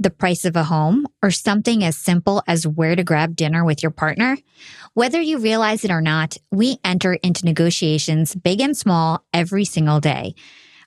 The price of a home, or something as simple as where to grab dinner with your partner? Whether you realize it or not, we enter into negotiations, big and small, every single day.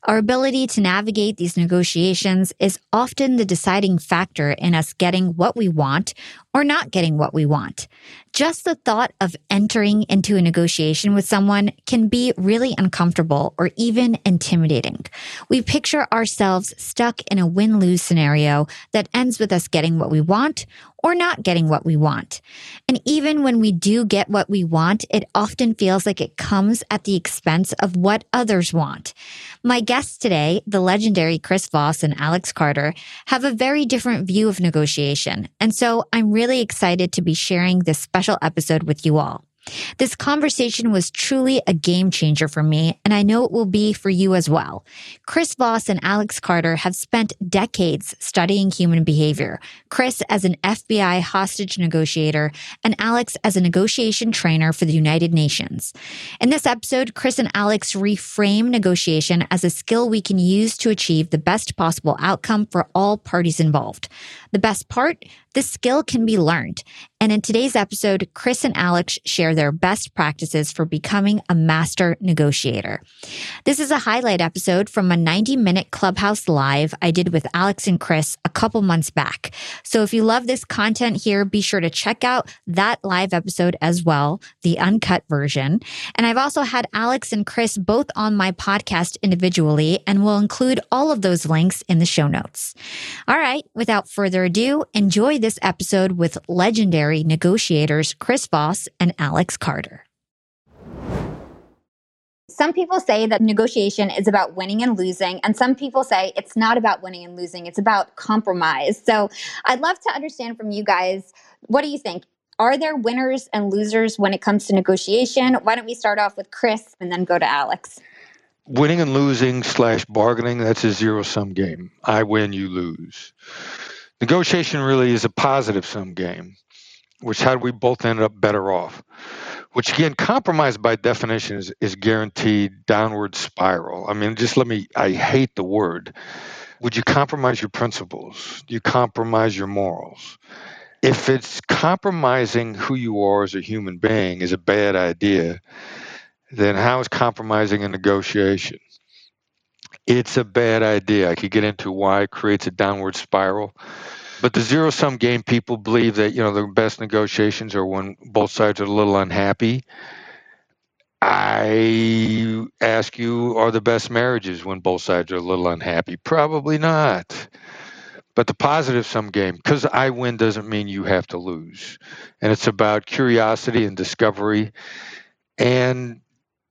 Our ability to navigate these negotiations is often the deciding factor in us getting what we want or not getting what we want. Just the thought of entering into a negotiation with someone can be really uncomfortable or even intimidating. We picture ourselves stuck in a win lose scenario that ends with us getting what we want or not getting what we want. And even when we do get what we want, it often feels like it comes at the expense of what others want. My guests today, the legendary Chris Voss and Alex Carter, have a very different view of negotiation. And so I'm really excited to be sharing this special episode with you all. This conversation was truly a game changer for me, and I know it will be for you as well. Chris Voss and Alex Carter have spent decades studying human behavior. Chris as an FBI hostage negotiator, and Alex as a negotiation trainer for the United Nations. In this episode, Chris and Alex reframe negotiation as a skill we can use to achieve the best possible outcome for all parties involved. The best part? This skill can be learned. And in today's episode, Chris and Alex share their best practices for becoming a master negotiator. This is a highlight episode from a 90 minute Clubhouse Live I did with Alex and Chris a couple months back. So if you love this content here, be sure to check out that live episode as well, the uncut version. And I've also had Alex and Chris both on my podcast individually, and we'll include all of those links in the show notes. All right, without further ado, enjoy this episode with legendary negotiators Chris Voss and Alex Carter. Some people say that negotiation is about winning and losing, and some people say it's not about winning and losing, it's about compromise. So I'd love to understand from you guys what do you think? Are there winners and losers when it comes to negotiation? Why don't we start off with Chris and then go to Alex? Winning and losing slash bargaining, that's a zero sum game. I win, you lose. Negotiation really is a positive sum game, which do we both end up better off? Which again, compromise by definition is, is guaranteed downward spiral. I mean, just let me, I hate the word. Would you compromise your principles? Do you compromise your morals? If it's compromising who you are as a human being is a bad idea, then how is compromising a negotiation? It's a bad idea. I could get into why it creates a downward spiral. But the zero sum game, people believe that, you know, the best negotiations are when both sides are a little unhappy. I ask you, are the best marriages when both sides are a little unhappy? Probably not. But the positive sum game, because I win doesn't mean you have to lose. And it's about curiosity and discovery and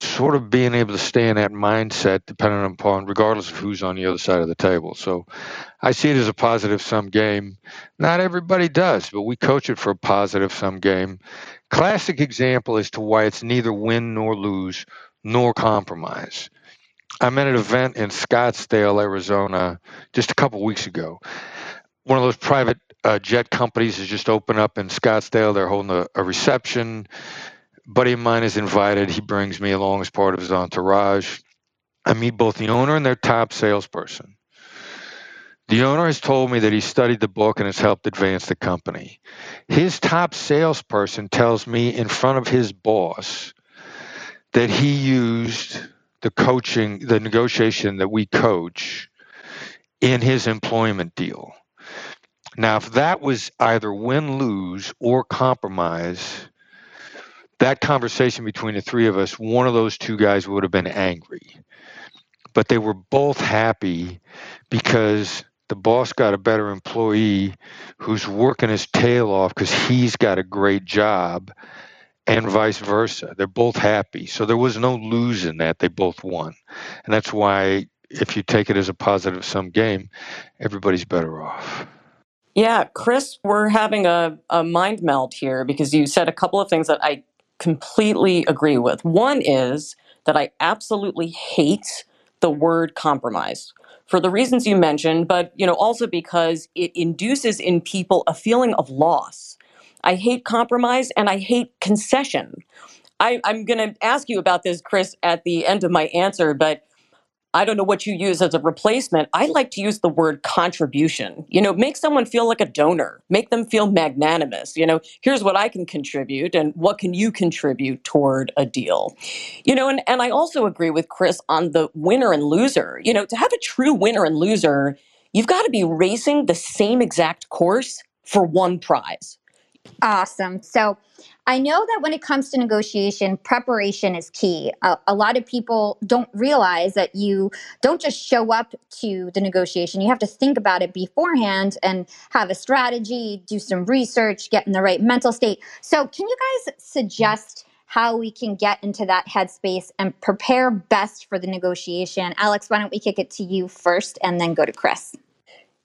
sort of being able to stay in that mindset depending upon regardless of who's on the other side of the table. So i see it as a positive sum game. Not everybody does but we coach it for a positive sum game. Classic example as to why it's neither win nor lose nor compromise. I'm at an event in scottsdale arizona just a couple weeks ago. One of those private uh, jet companies has just opened up in scottsdale. They're holding a, a reception buddy of mine is invited. He brings me along as part of his entourage. I meet both the owner and their top salesperson. The owner has told me that he studied the book and has helped advance the company. His top salesperson tells me in front of his boss that he used the coaching, the negotiation that we coach in his employment deal. Now, if that was either win lose or compromise, that conversation between the three of us, one of those two guys would have been angry. But they were both happy because the boss got a better employee who's working his tail off because he's got a great job and vice versa. They're both happy. So there was no losing that. They both won. And that's why, if you take it as a positive sum game, everybody's better off. Yeah, Chris, we're having a, a mind meld here because you said a couple of things that I completely agree with. One is that I absolutely hate the word compromise for the reasons you mentioned, but you know also because it induces in people a feeling of loss. I hate compromise and I hate concession. I, I'm going to ask you about this, Chris, at the end of my answer, but I don't know what you use as a replacement. I like to use the word contribution. You know, make someone feel like a donor, make them feel magnanimous. You know, here's what I can contribute and what can you contribute toward a deal. You know, and, and I also agree with Chris on the winner and loser. You know, to have a true winner and loser, you've got to be racing the same exact course for one prize. Awesome. So I know that when it comes to negotiation, preparation is key. A, a, lot of people don't realize that you don't just show up to the negotiation. You have to think about it beforehand and have a strategy, do some research, get in the right mental state. So, can you guys suggest? How we can get into that headspace and prepare best for the negotiation. Alex, why don't we kick it to you first and then go to Chris?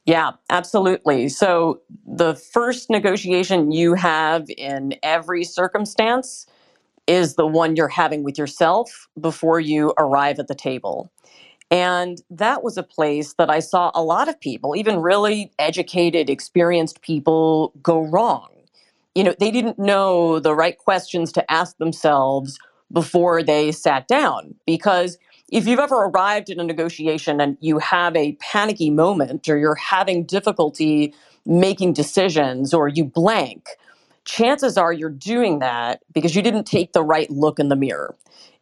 Yeah, absolutely. So the first negotiation you have in every circumstance is the one you're having with yourself before you arrive at the table. And that was a place that I saw a lot of people, even really educated, experienced people, go wrong. You know, they didn't know the right questions to ask themselves before they sat down because if you've ever arrived in a negotiation and you have a panicky moment or you're having difficulty making decisions or you blank, chances are you're doing that because you didn't take the right look in the mirror.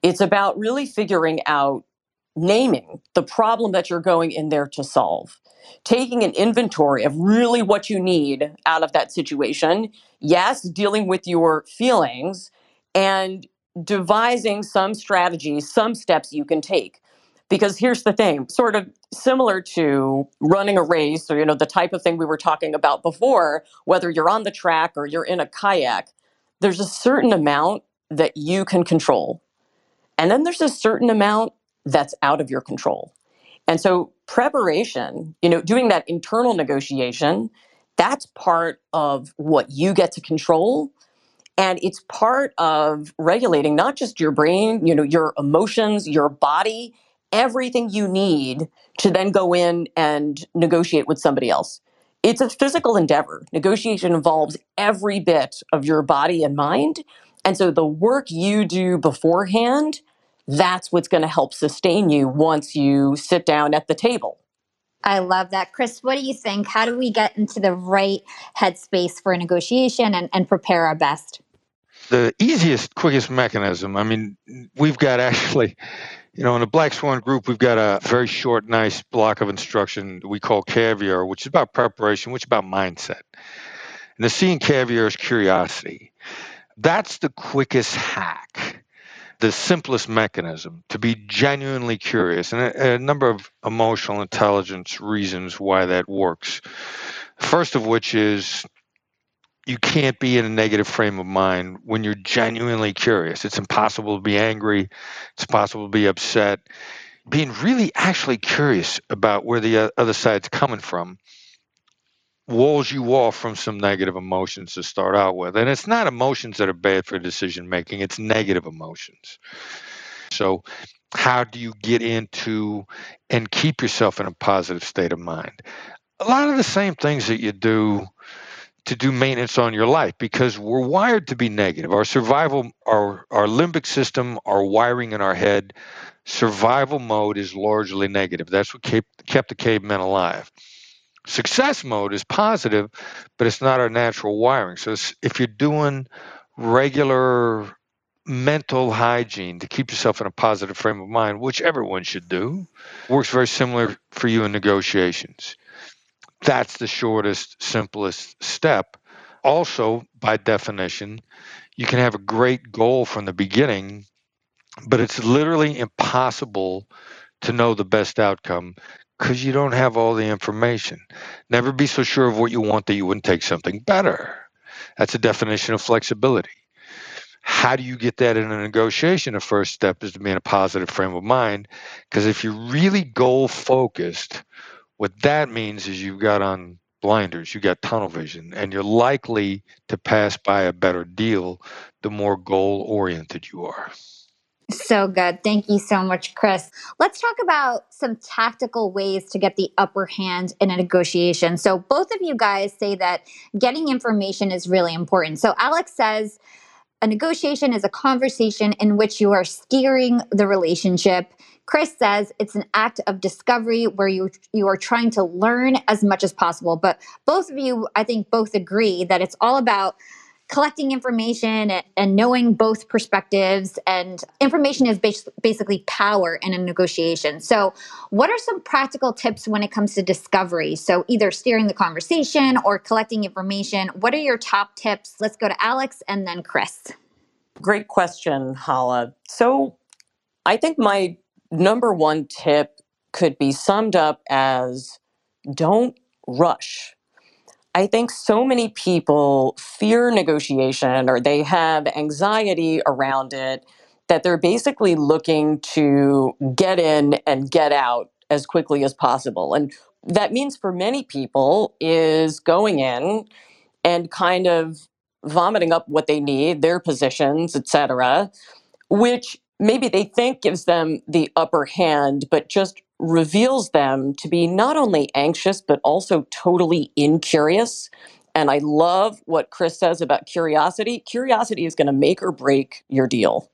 It's about really figuring out naming the problem that you're going in there to solve, taking an inventory of really what you need out of that situation. Yes, dealing with your feelings and devising some strategies, some steps you can take. Because here's the thing, sort of similar to running a race or you know the type of thing we were talking about before, whether you're on the track or you're in a kayak, there's a certain amount that you can control. And then there's a certain amount that's out of your control. And so preparation, you know, doing that internal negotiation, that's part of what you get to control and it's part of regulating not just your brain, you know, your emotions, your body, everything you need to then go in and negotiate with somebody else. It's a physical endeavor. Negotiation involves every bit of your body and mind. And so the work you do beforehand, that's what's going to help sustain you once you sit down at the table. I love that. Chris, what do you think? How do we get into the right headspace for a negotiation and, and prepare our best? The easiest, quickest mechanism. I mean, we've got actually, you know, in the Black Swan group, we've got a very short, nice block of instruction we call caviar, which is about preparation, which is about mindset. And the in caviar is curiosity. That's the quickest hack, the simplest mechanism to be genuinely curious, and a, a number of emotional intelligence reasons why that works. First of which is you can't be in a negative frame of mind when you're genuinely curious. It's impossible to be angry. It's possible to be upset. Being really actually curious about where the other side's coming from walls you off from some negative emotions to start out with. And it's not emotions that are bad for decision making, it's negative emotions. So, how do you get into and keep yourself in a positive state of mind? A lot of the same things that you do to do maintenance on your life because we're wired to be negative. Our survival, our, our limbic system, our wiring in our head, survival mode is largely negative. That's what kept, kept the cavemen alive. Success mode is positive, but it's not our natural wiring. So if you're doing regular mental hygiene to keep yourself in a positive frame of mind, which everyone should do, works very similar for you in negotiations. That's the shortest, simplest step. Also, by definition, you can have a great goal from the beginning, but it's literally impossible to know the best outcome because you don't have all the information. Never be so sure of what you want that you wouldn't take something better. That's a definition of flexibility. How do you get that in a negotiation? The first step is to be in a positive frame of mind. Because if you're really goal focused, what that means is you've got on blinders, you got tunnel vision, and you're likely to pass by a better deal the more goal oriented you are. So good. Thank you so much, Chris. Let's talk about some tactical ways to get the upper hand in a negotiation. So, both of you guys say that getting information is really important. So, Alex says a negotiation is a conversation in which you are steering the relationship. Chris says it's an act of discovery where you you are trying to learn as much as possible. But both of you, I think, both agree that it's all about collecting information and, and, knowing both perspectives and information is bas- basically power in a negotiation. So what are some practical tips when it comes to discovery? So either steering the conversation or collecting information what are your top tips? Let's go to alex and then chris. Great question hala. So i think my number one tip could be summed up as don't rush I think so many people fear negotiation or they have anxiety around it that they're basically looking to get in and get out as quickly as possible. And that means for many people is going in and kind of vomiting up what they need, their positions, etc., which maybe they think gives them the upper hand, but just reveals them to be not only anxious, but also totally incurious. And I love what Chris says about curiosity. Curiosity is going to make or break your deal.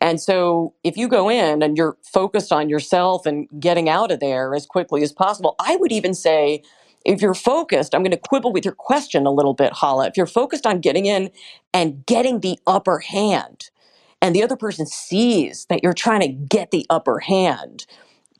And so if you go in and you're focused on yourself and getting out of there as quickly as possible, I would even say, if you're focused, I'm going to quibble with your question a little bit, Hala. If you're focused on getting in and getting the upper hand, and the other person sees that you're trying to get the upper hand,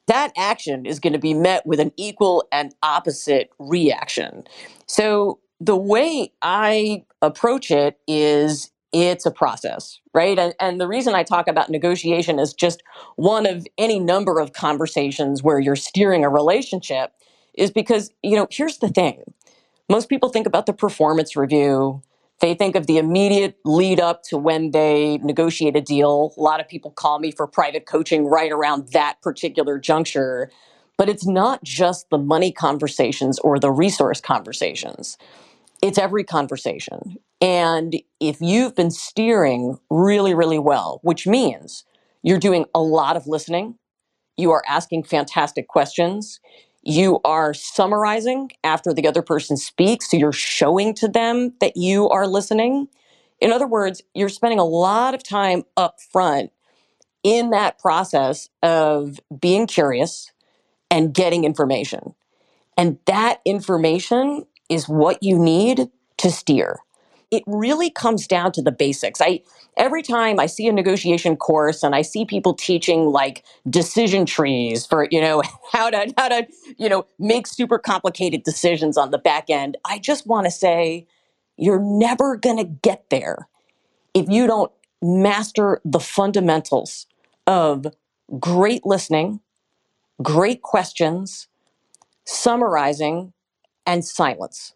that action is going to be met with an equal and opposite reaction. So the way I approach it is it's a process, right? And, and the reason I talk about negotiation is just one of any number of conversations where you're steering a relationship is because, you know, here's the thing most people think about the performance review they think of the immediate lead up to when they negotiate a deal. A lot of people call me for private coaching right around that particular juncture. But it's not just the money conversations or the resource conversations, it's every conversation. And if you've been steering really, really well, which means you're doing a lot of listening, you are asking fantastic questions, you are summarizing after the other person speaks. So you're showing to them that you are listening. In other words, you're spending a lot of time up front in that process of being curious and getting information. And that information is what you need to steer it really comes down to the basics. I every time I see a negotiation course and I see people teaching like decision trees for, you know, how to how to, you know, make super complicated decisions on the back end, I just want to say you're never going to get there if you don't master the fundamentals of great listening, great questions, summarizing, and silence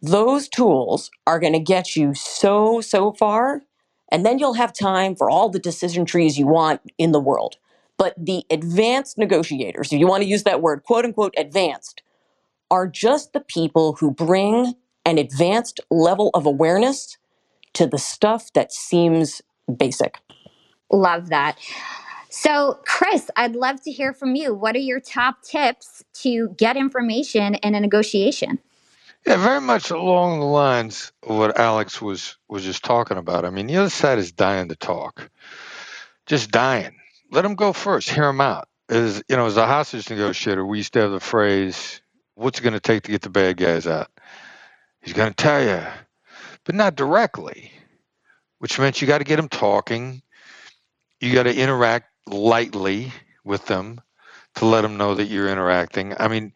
those tools are going to get you so, so far. And then you'll have time for all the decision trees you want in the world. But the advanced negotiators, if you want to use that word, quote unquote, advanced, are just the people who bring an advanced level of awareness to the stuff that seems basic. Love that. So, Chris, I'd love to hear from you. What are your top tips to get information in a negotiation? Yeah, very much along the lines of what Alex was was just talking about. I mean, the other side is dying to talk, just dying. Let them go first. Hear them out. As you know, as a hostage negotiator, we used to have the phrase, "What's it going to take to get the bad guys out?" He's going to tell you, but not directly. which meant you got to get them talking. You got to interact lightly with them to let them know that you're interacting. I mean,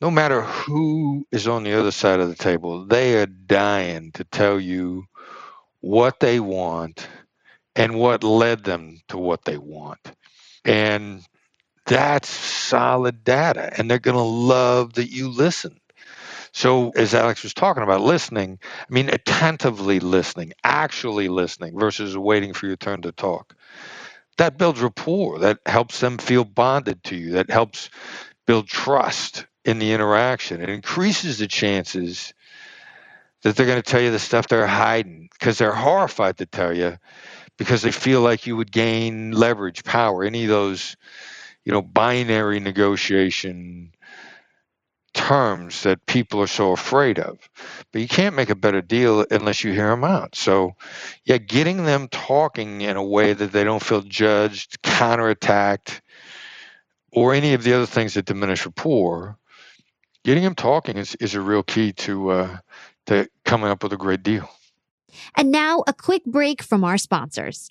no matter who is on the other side of the table, they are dying to tell you what they want and what led them to what they want. And that's solid data. And they're going to love that you listen. So, as Alex was talking about listening, I mean, attentively listening, actually listening versus waiting for your turn to talk. That builds rapport. That helps them feel bonded to you. That helps build trust in the interaction. It increases the chances that they're going to tell you the stuff they're hiding because they're horrified to tell you because they feel like you would gain leverage, power, any of those, you know, binary negotiation terms that people are so afraid of. But you can't make a better deal unless you hear them out. So, yeah, getting them talking in a way that they don't feel judged, counterattacked, or any of the other things that diminish rapport, getting them talking is, is a real key to uh, to coming up with a great deal. And now a quick break from our sponsors.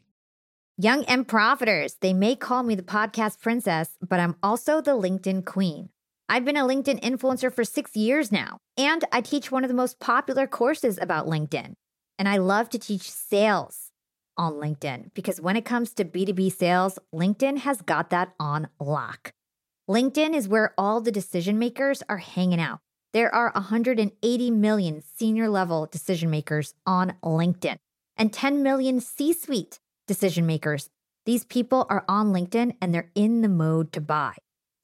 Young and Profiters, they may call me the podcast princess, but I'm also the LinkedIn queen. I've been a LinkedIn influencer for six years now, and I teach one of the most popular courses about LinkedIn. And I love to teach sales on LinkedIn because when it comes to B2B sales, LinkedIn has got that on lock. LinkedIn is where all the decision makers are hanging out. There are 180 million senior level decision makers on LinkedIn and 10 million C suite decision makers. These people are on LinkedIn and they're in the mode to buy.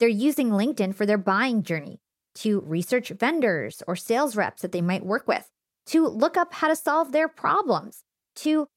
They're using LinkedIn for their buying journey to research vendors or sales reps that they might work with, to look up how to solve their problems, to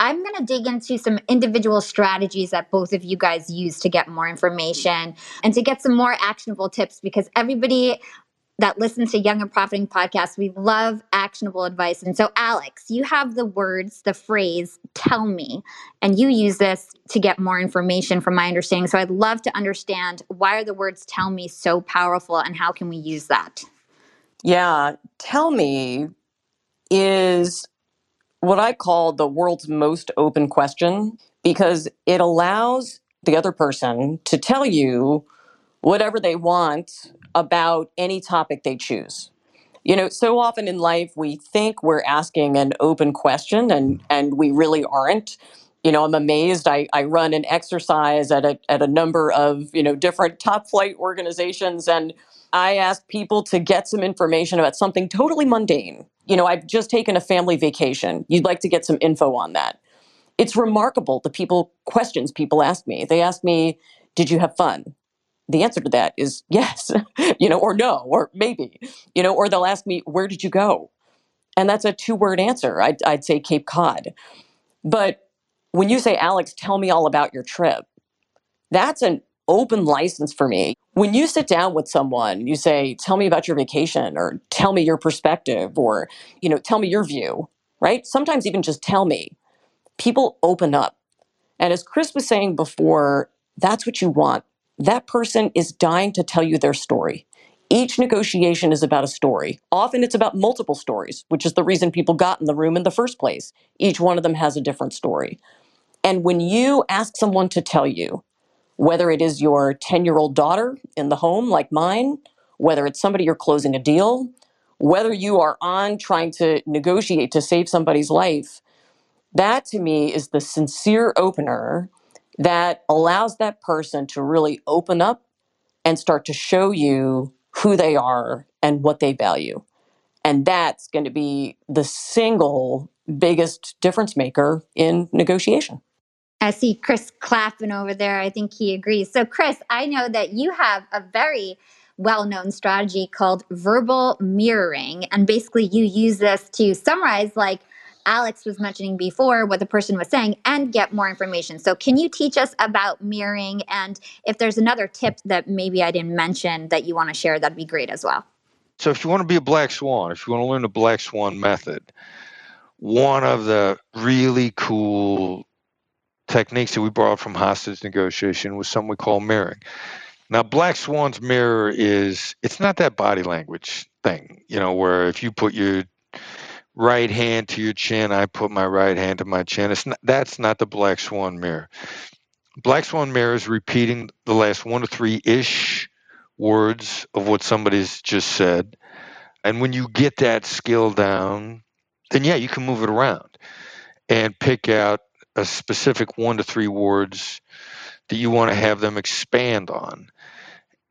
I'm going to dig into some individual strategies that both of you guys use to get more information and to get some more actionable tips because everybody that listens to Young and Profiting podcast, we love actionable advice. And so, Alex, you have the words, the phrase, tell me, and you use this to get more information from my understanding. So, I'd love to understand why are the words tell me so powerful and how can we use that? Yeah, tell me is what I call the world's most open question because it allows the other person to tell you whatever they want about any topic they choose. You know, so often in life we think we're asking an open question and and we really aren't. You know, I'm amazed. I, I run an exercise at a at a number of, you know, different top flight organizations and I ask people to get some information about something totally mundane. You know, I've just taken a family vacation. You'd like to get some info on that. It's remarkable the people questions people ask me. They ask me, "Did you have fun?" The answer to that is yes, you know, or no, or maybe, you know, or they'll ask me, "Where did you go?" And that's a two-word answer. I'd, I'd say Cape Cod. But when you say, "Alex, tell me all about your trip," that's an open license for me. When you sit down with someone, you say, "Tell me about your vacation," or "Tell me your perspective," or you know, "Tell me your view." Right? Sometimes even just tell me. People open up and as Chris was saying before, that's what you want. That person is dying to tell you their story. Each negotiation is about a story. Often it's about multiple stories, which is the reason people got in the room in the first place. Each one of them has a different story. And when you ask someone to tell you, whether it is your 10 year old daughter in the home like mine, whether it's somebody you're closing a deal, whether you are on trying to negotiate to save somebody's life, that to me is the sincere opener that allows that person to really open up and start to show you who they are and what they value. And that's going to be the single biggest difference maker in negotiation. I see Chris clapping over there. I think he agrees. So, Chris, I know that you have a very well known strategy called verbal mirroring. And basically, you use this to summarize, like, Alex was mentioning before what the person was saying and get more information. So, can you teach us about mirroring? And if there's another tip that maybe I didn't mention that you want to share, that'd be great as well. So, if you want to be a black swan, if you want to learn the black swan method, one of the really cool techniques that we borrowed from hostage negotiation was something we call mirroring. Now, black swan's mirror is it's not that body language thing, you know, where if you put your right hand to your chin, I put my right hand to my chin. It's not, that's not the black swan mirror. Black swan mirror is repeating the last one to three ish words of what somebody's just said. And when you get that skill down, then yeah, you can move it around and pick out a specific one to three words that you want to have them expand on.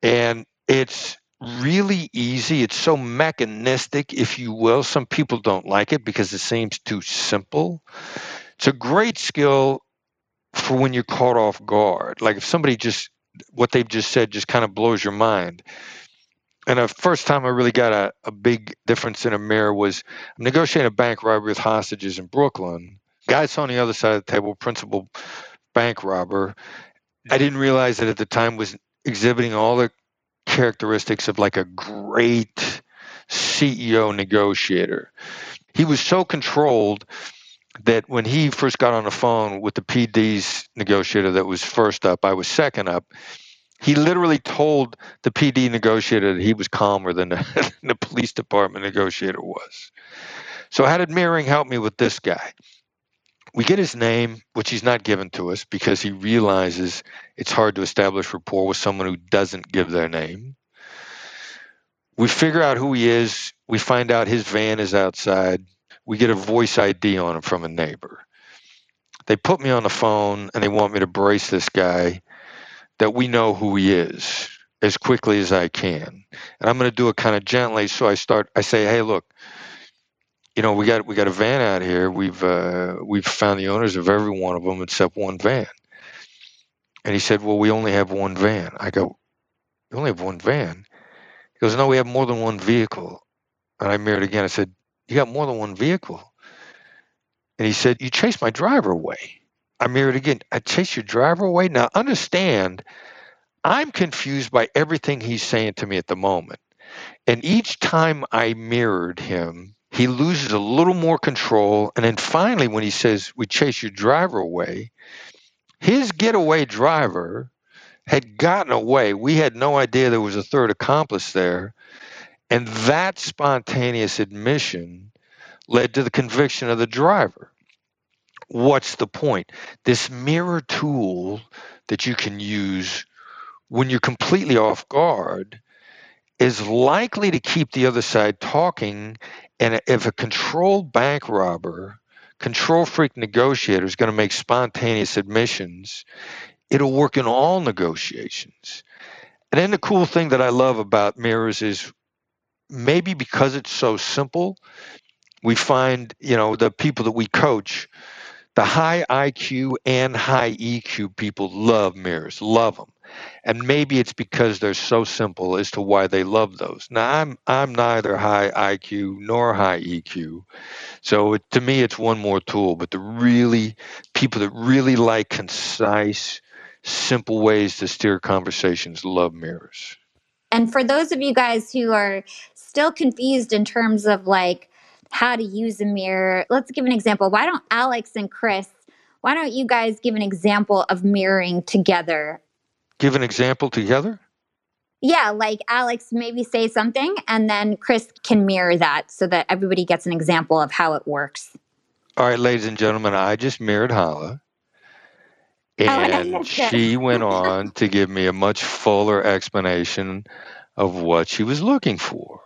And it's really easy. It's so mechanistic, if you will. Some people don't like it because it seems too simple. It's a great skill for when you're caught off guard. Like if somebody just, what they've just said just kind of blows your mind. And the first time I really got a, a big difference in a mirror was negotiating a bank robbery with hostages in Brooklyn. Guys on the other side of the table, principal bank robber. I didn't realize that at the time was exhibiting all the characteristics of like a great CEO negotiator. He was so controlled that when he first got on the phone with the PD's negotiator that was first up, I was second up. He literally told the PD negotiator that he was calmer than the, the police department negotiator was. So, how did mirroring help me with this guy? We get his name, which he's not given to us because he realizes it's hard to establish rapport with someone who doesn't give their name. We figure out who he is. We find out his van is outside. We get a voice ID on him from a neighbor. They put me on the phone and they want me to brace this guy that we know who he is as quickly as I can. And I'm going to do it kind of gently. So I start, I say, hey, look, you know, we got we got a van out here. We've uh, we've found the owners of every one of them except one van. And he said, "Well, we only have one van." I go, "You only have one van?" He goes, "No, we have more than one vehicle." And I mirrored again. I said, "You got more than one vehicle?" And he said, "You chased my driver away." I mirrored again. I chased your driver away. Now understand, I'm confused by everything he's saying to me at the moment. And each time I mirrored him, he loses a little more control. And then finally, when he says, We chase your driver away, his getaway driver had gotten away. We had no idea there was a third accomplice there. And that spontaneous admission led to the conviction of the driver. What's the point? This mirror tool that you can use when you're completely off guard is likely to keep the other side talking. And if a controlled bank robber, control freak negotiator is going to make spontaneous admissions, it'll work in all negotiations. And then the cool thing that I love about mirrors is maybe because it's so simple, we find, you know, the people that we coach, the high IQ and high EQ people love mirrors, love them. And maybe it's because they're so simple as to why they love those. Now, I'm I'm neither high IQ nor high EQ, so it, to me, it's one more tool. But the really people that really like concise, simple ways to steer conversations love mirrors. And for those of you guys who are still confused in terms of like how to use a mirror, let's give an example. Why don't Alex and Chris, why don't you guys give an example of mirroring together? Give an example together? Yeah, like Alex maybe say something and then Chris can mirror that so that everybody gets an example of how it works. All right, ladies and gentlemen, I just mirrored Hala. Oh, And she went on to give me a much fuller explanation of what she was looking for.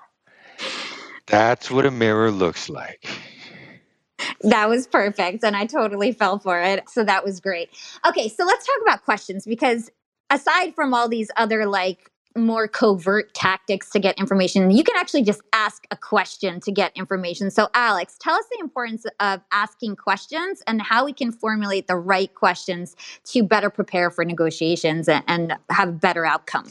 That's what a mirror looks like. That was perfect. And I totally fell for it. So that was great. Okay. So let's talk about questions because aside from all these other like more covert tactics to get information, you can actually just ask a question to get information. So, Alex, tell us the importance of asking questions and how we can formulate the right questions to better prepare for negotiations and, and have better outcome.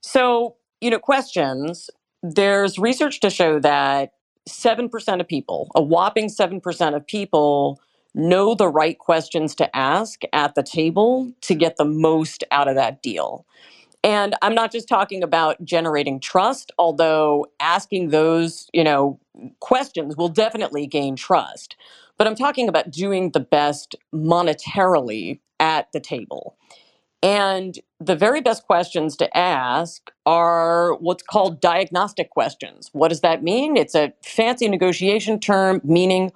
So, you know, questions, there's research to show that 7% of people, a whopping 7% of people, know the right questions to ask at the table to get the most out of that deal. And I'm not just talking about generating trust, although asking those, you know, questions will definitely gain trust. But I'm talking about doing the best monetarily at the table. And the very best questions to ask are what's called diagnostic questions. What does that mean? It's a fancy negotiation term meaning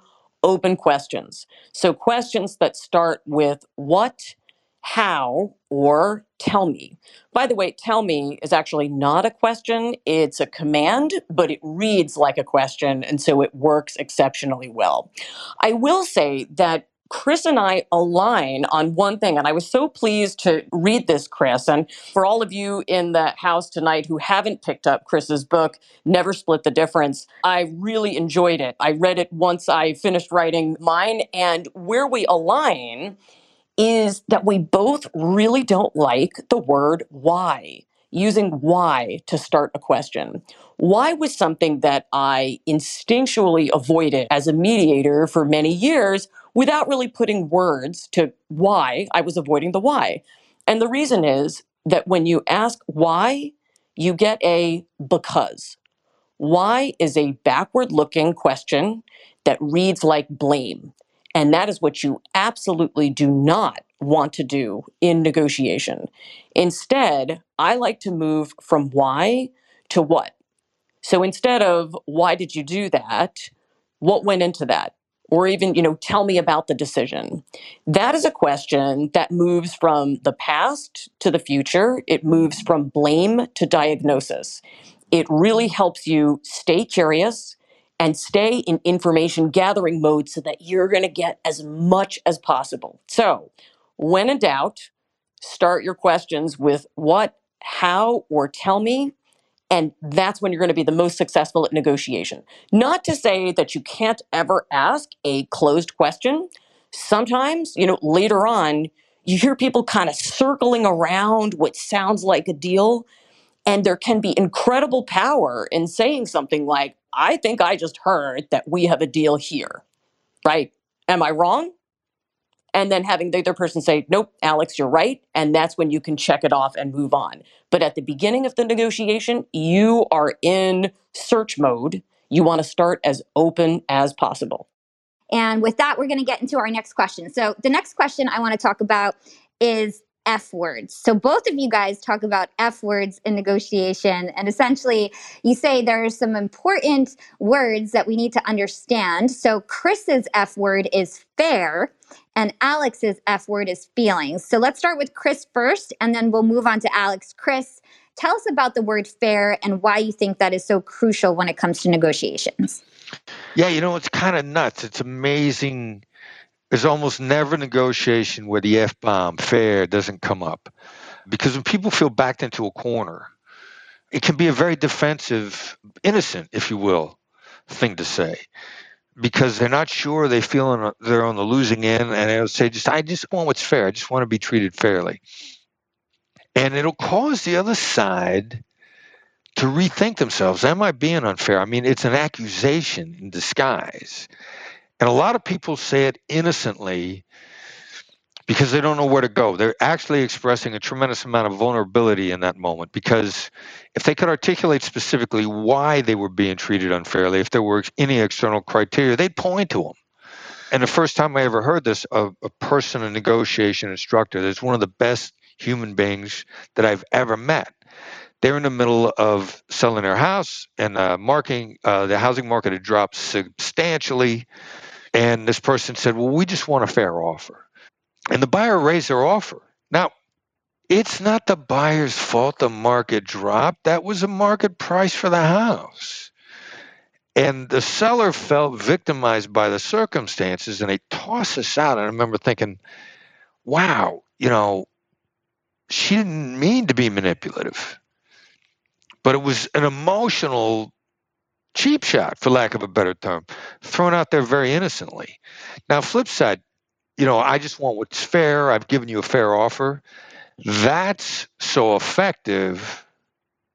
open questions. So, questions that start with what, how, or tell me. By the way, tell me is actually not a question, it's a command, but it reads like a question, and so it works exceptionally well. I will say that Chris and I align on one thing, and I was so pleased to read this, Chris. And for all of you in the house tonight who haven't picked up Chris's book, Never Split the Difference, I really enjoyed it. I read it once I finished writing mine, and where we align is that we both really don't like the word why, using why to start a question. Why was something that I instinctually avoided as a mediator for many years without really putting words to why I was avoiding the why. And the reason is that when you ask why, you get a because. Why is a backward looking question that reads like blame. And that is what you absolutely do not want to do in negotiation. Instead, I like to move from why to what. So instead of why did you do that, what went into that? Or even, you know, tell me about the decision. That is a question that moves from the past to the future. It moves from blame to diagnosis. It really helps you stay curious and stay in information gathering mode so that you're going to get as much as possible. So, when in doubt, start your questions with what, how, or tell me. And that's when you're going to be the most successful at negotiation. Not to say that you can't ever ask a closed question. Sometimes, you know, later on, you hear people kind of circling around what sounds like a deal. And there can be incredible power in saying something like, I think I just heard that we have a deal here, right? Am I wrong? And then having the other person say, Nope, Alex, you're right. And that's when you can check it off and move on. But at the beginning of the negotiation, you are in search mode. You want to start as open as possible. And with that, we're going to get into our next question. So, the next question I want to talk about is F words. So, both of you guys talk about F words in negotiation. And essentially, you say there are some important words that we need to understand. So, Chris's F word is fair, and Alex's F word is feelings. So, let's start with Chris first, and then we'll move on to Alex. Chris, Tell us about the word fair and why you think that is so crucial when it comes to negotiations. Yeah, you know, it's kind of nuts. It's amazing. There's almost never a negotiation where the F bomb, fair, doesn't come up. Because when people feel backed into a corner, it can be a very defensive, innocent, if you will, thing to say. Because they're not sure, they feel they're on the losing end, and they'll say, "Just I just want what's fair. I just want to be treated fairly." And it'll cause the other side to rethink themselves. Am I being unfair? I mean, it's an accusation in disguise. And a lot of people say it innocently because they don't know where to go. They're actually expressing a tremendous amount of vulnerability in that moment because if they could articulate specifically why they were being treated unfairly, if there were any external criteria, they'd point to them. And the first time I ever heard this, a, a person, a negotiation instructor, that's one of the best human beings that I've ever met. They're in the middle of selling their house, and uh, marking uh, the housing market had dropped substantially. And this person said, "Well, we just want a fair offer." And the buyer raised their offer. Now, it's not the buyer's fault the market dropped. That was a market price for the house. And the seller felt victimized by the circumstances and they tossed us out. And I remember thinking, wow, you know, she didn't mean to be manipulative, but it was an emotional cheap shot, for lack of a better term, thrown out there very innocently. Now, flip side, you know, I just want what's fair. I've given you a fair offer. That's so effective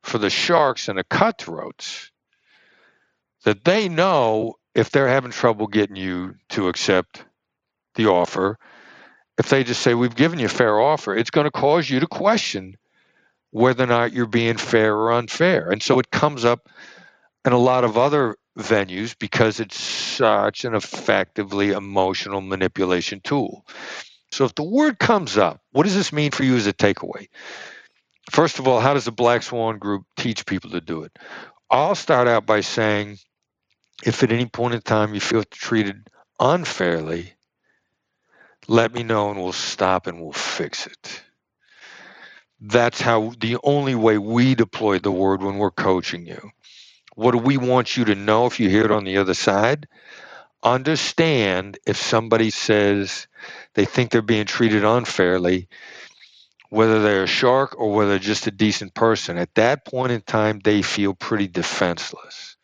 for the sharks and the cutthroats that they know if they're having trouble getting you to accept the offer, if they just say, We've given you a fair offer, it's going to cause you to question whether or not you're being fair or unfair. And so it comes up in a lot of other venues because it's such an effectively emotional manipulation tool. So if the word comes up, what does this mean for you as a takeaway? First of all, how does the Black Swan Group teach people to do it? I'll start out by saying if at any point in time you feel treated unfairly, let me know and we'll stop and we'll fix it. That's how the only way we deploy the word when we're coaching you. What do we want you to know if you hear it on the other side? Understand if somebody says they think they're being treated unfairly, whether they're a shark or whether they're just a decent person. At that point in time, they feel pretty defenseless.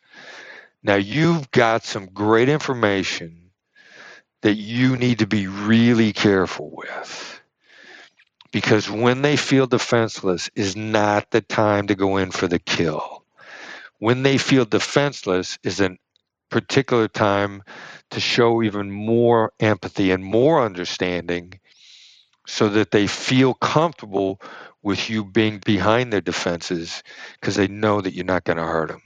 Now, you've got some great information that you need to be really careful with because when they feel defenseless is not the time to go in for the kill when they feel defenseless is a particular time to show even more empathy and more understanding so that they feel comfortable with you being behind their defenses because they know that you're not going to hurt them.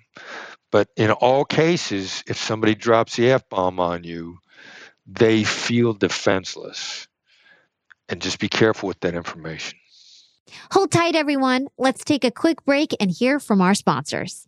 But in all cases, if somebody drops the F bomb on you, they feel defenseless. And just be careful with that information. Hold tight, everyone. Let's take a quick break and hear from our sponsors.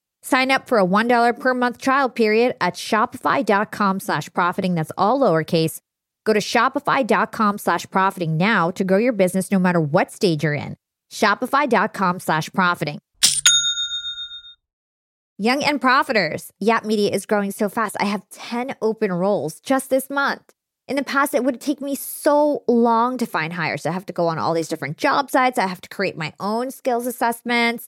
Sign up for a $1 per month trial period at shopify.com slash profiting. That's all lowercase. Go to shopify.com slash profiting now to grow your business no matter what stage you're in. Shopify.com slash profiting. Young and Profiters. Yap Media is growing so fast. I have 10 open roles just this month. In the past, it would take me so long to find hires. I have to go on all these different job sites. I have to create my own skills assessments.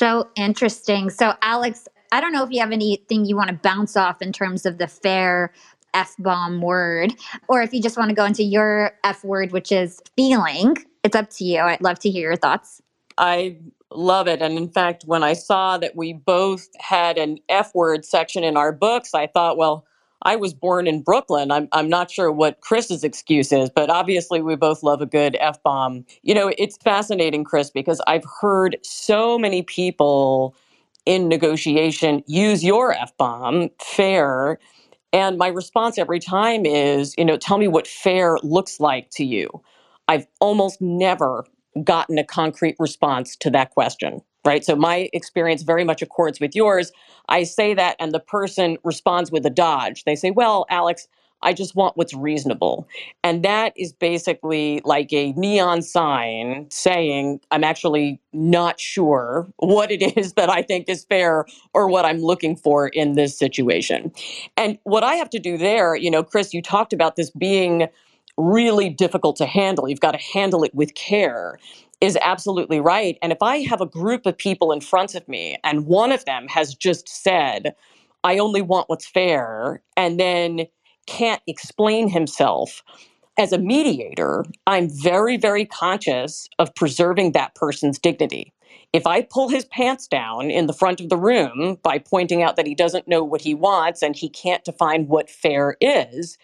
So interesting. So, Alex, I don't know if you have anything you want to bounce off in terms of the fair F bomb word, or if you just want to go into your F word, which is feeling. It's up to you. I'd love to hear your thoughts. I love it. And in fact, when I saw that we both had an F word section in our books, I thought, well, I was born in Brooklyn. I'm, I'm not sure what Chris's excuse is, but obviously we both love a good F bomb. You know, it's fascinating, Chris, because I've heard so many people in negotiation use your F bomb, fair. And my response every time is, you know, tell me what fair looks like to you. I've almost never gotten a concrete response to that question, right? So my experience very much accords with yours. I say that, and the person responds with a dodge. They say, Well, Alex, I just want what's reasonable. And that is basically like a neon sign saying, I'm actually not sure what it is that I think is fair or what I'm looking for in this situation. And what I have to do there, you know, Chris, you talked about this being really difficult to handle. You've got to handle it with care is absolutely right. And if I have a group of people in front of me and one of them has just said, I only want what's fair, and then can't explain himself, as a mediator, I'm very, very conscious of preserving that person's dignity. If I pull his pants down in the front of the room by pointing out that he doesn't know what he wants and he can't define what fair is,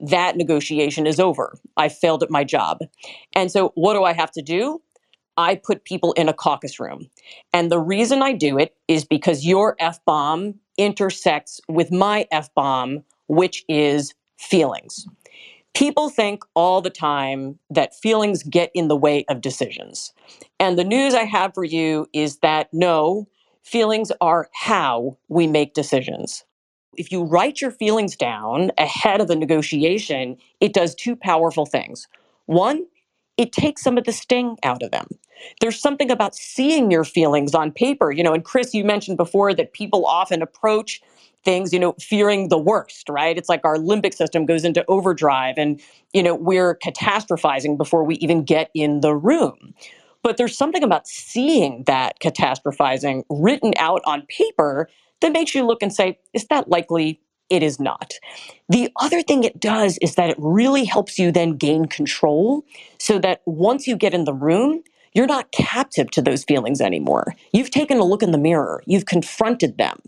that negotiation is over. I failed at my job. And so, what do I have to do? I put people in a caucus room. And the reason I do it is because your F bomb intersects with my F bomb, which is feelings. People think all the time that feelings get in the way of decisions. And the news I have for you is that no, feelings are how we make decisions if you write your feelings down ahead of the negotiation, it does two powerful things. One, it takes some of the sting out of them. There's something about seeing your feelings on paper, you know, and Chris, you mentioned before that people often approach things, you know, fearing the worst, right? It's like our limbic system goes into overdrive and, you know, we're catastrophizing before we even get in the room. But there's something about seeing that catastrophizing written out on paper that makes you look and say, is that likely? It is not. The other thing it does is that it really helps you then gain control so that once you get in the room, you're not captive to those feelings anymore. You've taken a look in the mirror, you've confronted them.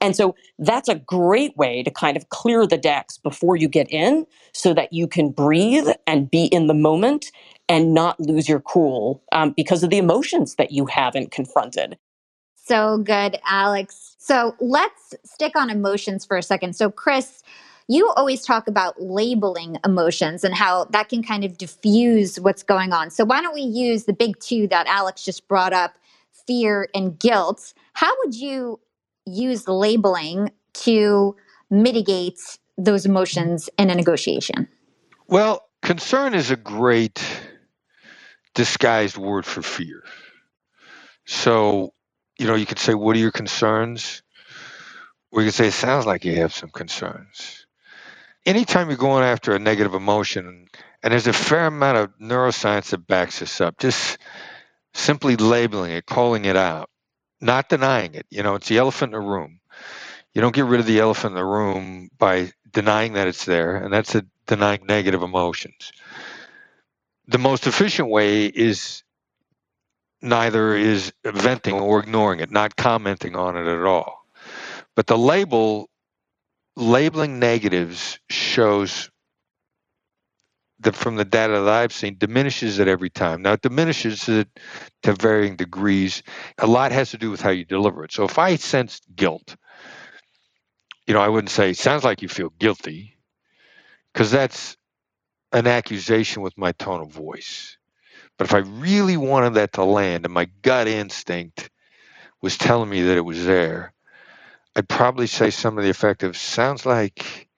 And so that's a great way to kind of clear the decks before you get in so that you can breathe and be in the moment and not lose your cool um, because of the emotions that you haven't confronted. So good, Alex. So let's stick on emotions for a second. So, Chris, you always talk about labeling emotions and how that can kind of diffuse what's going on. So, why don't we use the big two that Alex just brought up fear and guilt? How would you use labeling to mitigate those emotions in a negotiation? Well, concern is a great disguised word for fear. So, you know, you could say, What are your concerns? Or you could say, It sounds like you have some concerns. Anytime you're going after a negative emotion, and there's a fair amount of neuroscience that backs this up, just simply labeling it, calling it out, not denying it. You know, it's the elephant in the room. You don't get rid of the elephant in the room by denying that it's there, and that's a denying negative emotions the most efficient way is neither is venting or ignoring it, not commenting on it at all. But the label, labeling negatives shows that from the data that I've seen, diminishes it every time. Now, it diminishes it to varying degrees. A lot has to do with how you deliver it. So if I sense guilt, you know, I wouldn't say, sounds like you feel guilty, because that's an accusation with my tone of voice. But if I really wanted that to land and my gut instinct was telling me that it was there, I'd probably say some of the effective sounds like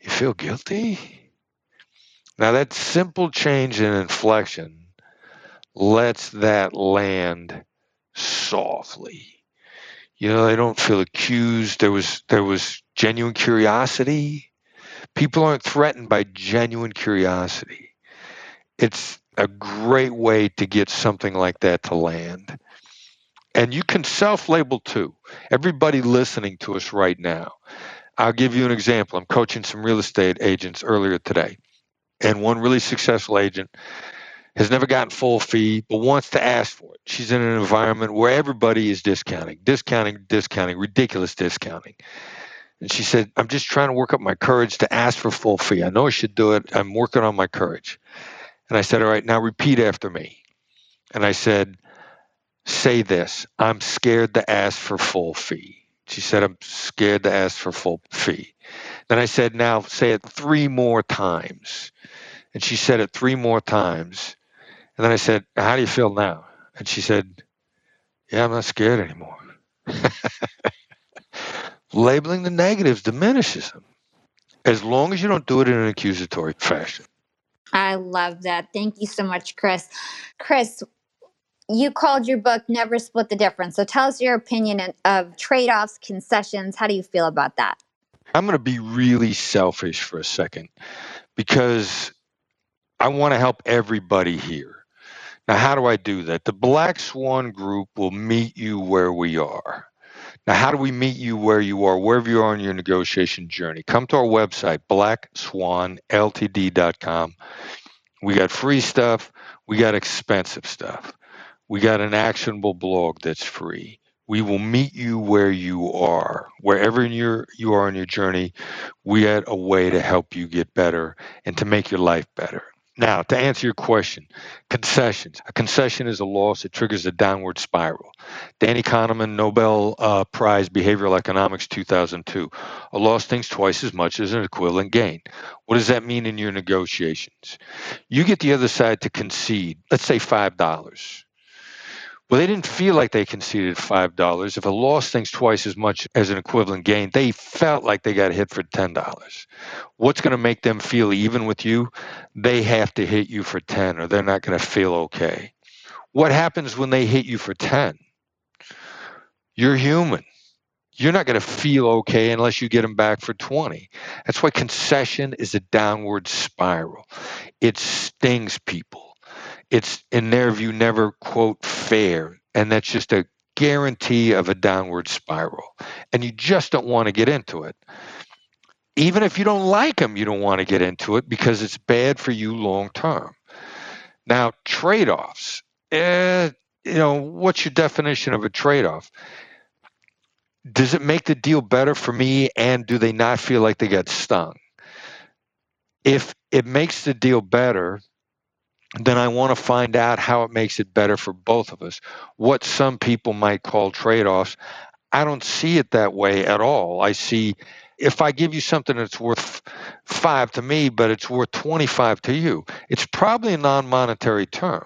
you feel guilty. Now, that simple change in inflection lets that land softly. You know, they don't feel accused. There was there was genuine curiosity People aren't threatened by genuine curiosity. It's a great way to get something like that to land. And you can self label too. Everybody listening to us right now. I'll give you an example. I'm coaching some real estate agents earlier today. And one really successful agent has never gotten full fee, but wants to ask for it. She's in an environment where everybody is discounting, discounting, discounting, ridiculous discounting. And she said, I'm just trying to work up my courage to ask for full fee. I know I should do it. I'm working on my courage. And I said, All right, now repeat after me. And I said, Say this I'm scared to ask for full fee. She said, I'm scared to ask for full fee. Then I said, Now say it three more times. And she said it three more times. And then I said, How do you feel now? And she said, Yeah, I'm not scared anymore. labeling the negatives diminishes them as long as you don't do it in an accusatory fashion. I love that. Thank you so much, Chris. Chris, you called your book Never Split the Difference. So tell us your opinion of trade offs, concessions. How do you feel about that? I'm going to be really selfish for a second because I want to help everybody here. Now, how do I do that? The Black Swan Group will meet you where we are. Now, how do we meet you where you are, wherever you are on your negotiation journey? Come to our website, blackswanltd.com. We got free stuff, we got expensive stuff. We got an actionable blog that's free. We will meet you where you are, wherever you you are on your journey. We had a way to help you get better and to make your life better. Now, to answer your question, concessions. A concession is a loss that triggers a downward spiral. Danny Kahneman, Nobel uh, Prize Behavioral Economics 2002. A loss thinks twice as much as an equivalent gain. What does that mean in your negotiations? You get the other side to concede, let's say $5. Well, they didn't feel like they conceded $5. If a loss thinks twice as much as an equivalent gain, they felt like they got hit for $10. What's going to make them feel even with you? They have to hit you for 10 or they're not going to feel okay. What happens when they hit you for 10? You're human. You're not going to feel okay unless you get them back for 20. That's why concession is a downward spiral. It stings people it's in their view never quote fair. And that's just a guarantee of a downward spiral. And you just don't want to get into it. Even if you don't like them you don't want to get into it because it's bad for you long term. Now trade-offs. Eh, you know what's your definition of a trade-off? Does it make the deal better for me and do they not feel like they got stung? If it makes the deal better then I want to find out how it makes it better for both of us. What some people might call trade offs. I don't see it that way at all. I see if I give you something that's worth five to me, but it's worth 25 to you, it's probably a non monetary term.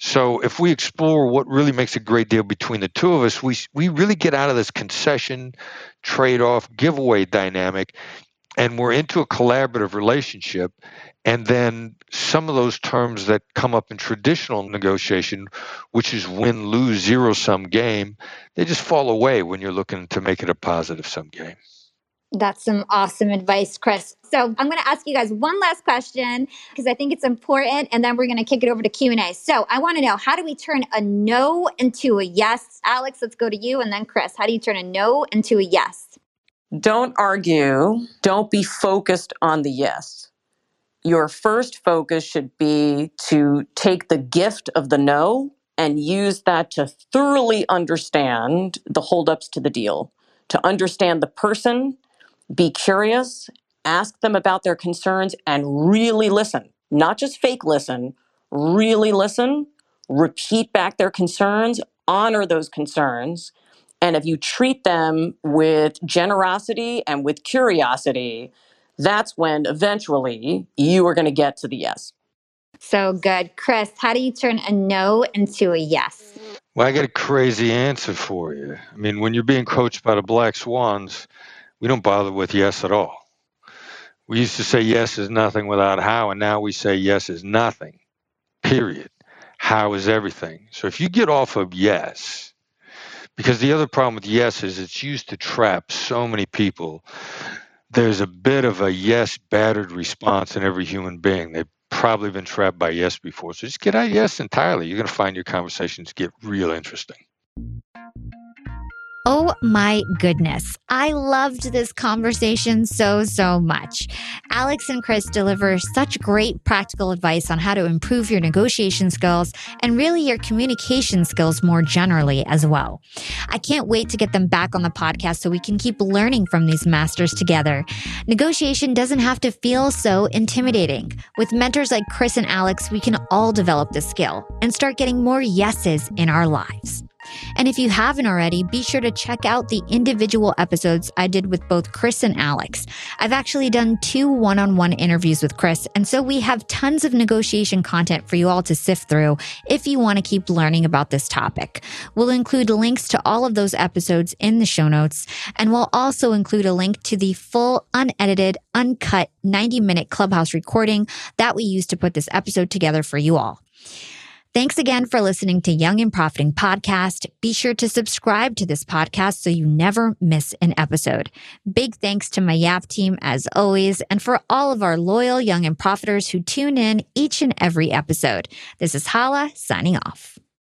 So if we explore what really makes a great deal between the two of us, we, we really get out of this concession, trade off, giveaway dynamic, and we're into a collaborative relationship and then some of those terms that come up in traditional negotiation, which is win, lose, zero sum game, they just fall away when you're looking to make it a positive sum game. That's some awesome advice, Chris. So I'm going to ask you guys one last question because I think it's important, and then we're going to kick it over to Q and A. So I want to know how do we turn a no into a yes? Alex, let's go to you, and then Chris. How do you turn a no into a yes? Don't argue. Don't be focused on the yes your first focus should be to take the gift of the no and use that to thoroughly understand the holdups to the deal, to understand the person, be curious, ask them about their concerns, and really listen. Not just fake listen, really listen, repeat back their concerns, honor those concerns. And if you treat them with generosity and with curiosity, that's when eventually you are going to get to the yes. So good. Chris, how do you turn a no into a yes? Well, I got a crazy answer for you. I mean, when you're being coached by the Black Swans, we don't bother with yes at all. We used to say yes is nothing without how, and now we say yes is nothing, period. How is everything. So if you get off of yes, because the other problem with yes is it's used to trap so many people there's a bit of a yes battered response in every human being. They've probably been trapped by yes before. So just get out of yes entirely. You're going to find your conversations get real interesting. Oh my goodness. I loved this conversation so, so much. Alex and Chris deliver such great practical advice on how to improve your negotiation skills and really your communication skills more generally as well. I can't wait to get them back on the podcast so we can keep learning from these masters together. Negotiation doesn't have to feel so intimidating. With mentors like Chris and Alex, we can all develop the skill and start getting more yeses in our lives. And if you haven't already, be sure to check out the individual episodes I did with both Chris and Alex. I've actually done two one on one interviews with Chris, and so we have tons of negotiation content for you all to sift through if you want to keep learning about this topic. We'll include links to all of those episodes in the show notes, and we'll also include a link to the full, unedited, uncut 90 minute Clubhouse recording that we used to put this episode together for you all. Thanks again for listening to Young and Profiting Podcast. Be sure to subscribe to this podcast so you never miss an episode. Big thanks to my YAP team as always, and for all of our loyal young and profiters who tune in each and every episode. This is Hala signing off.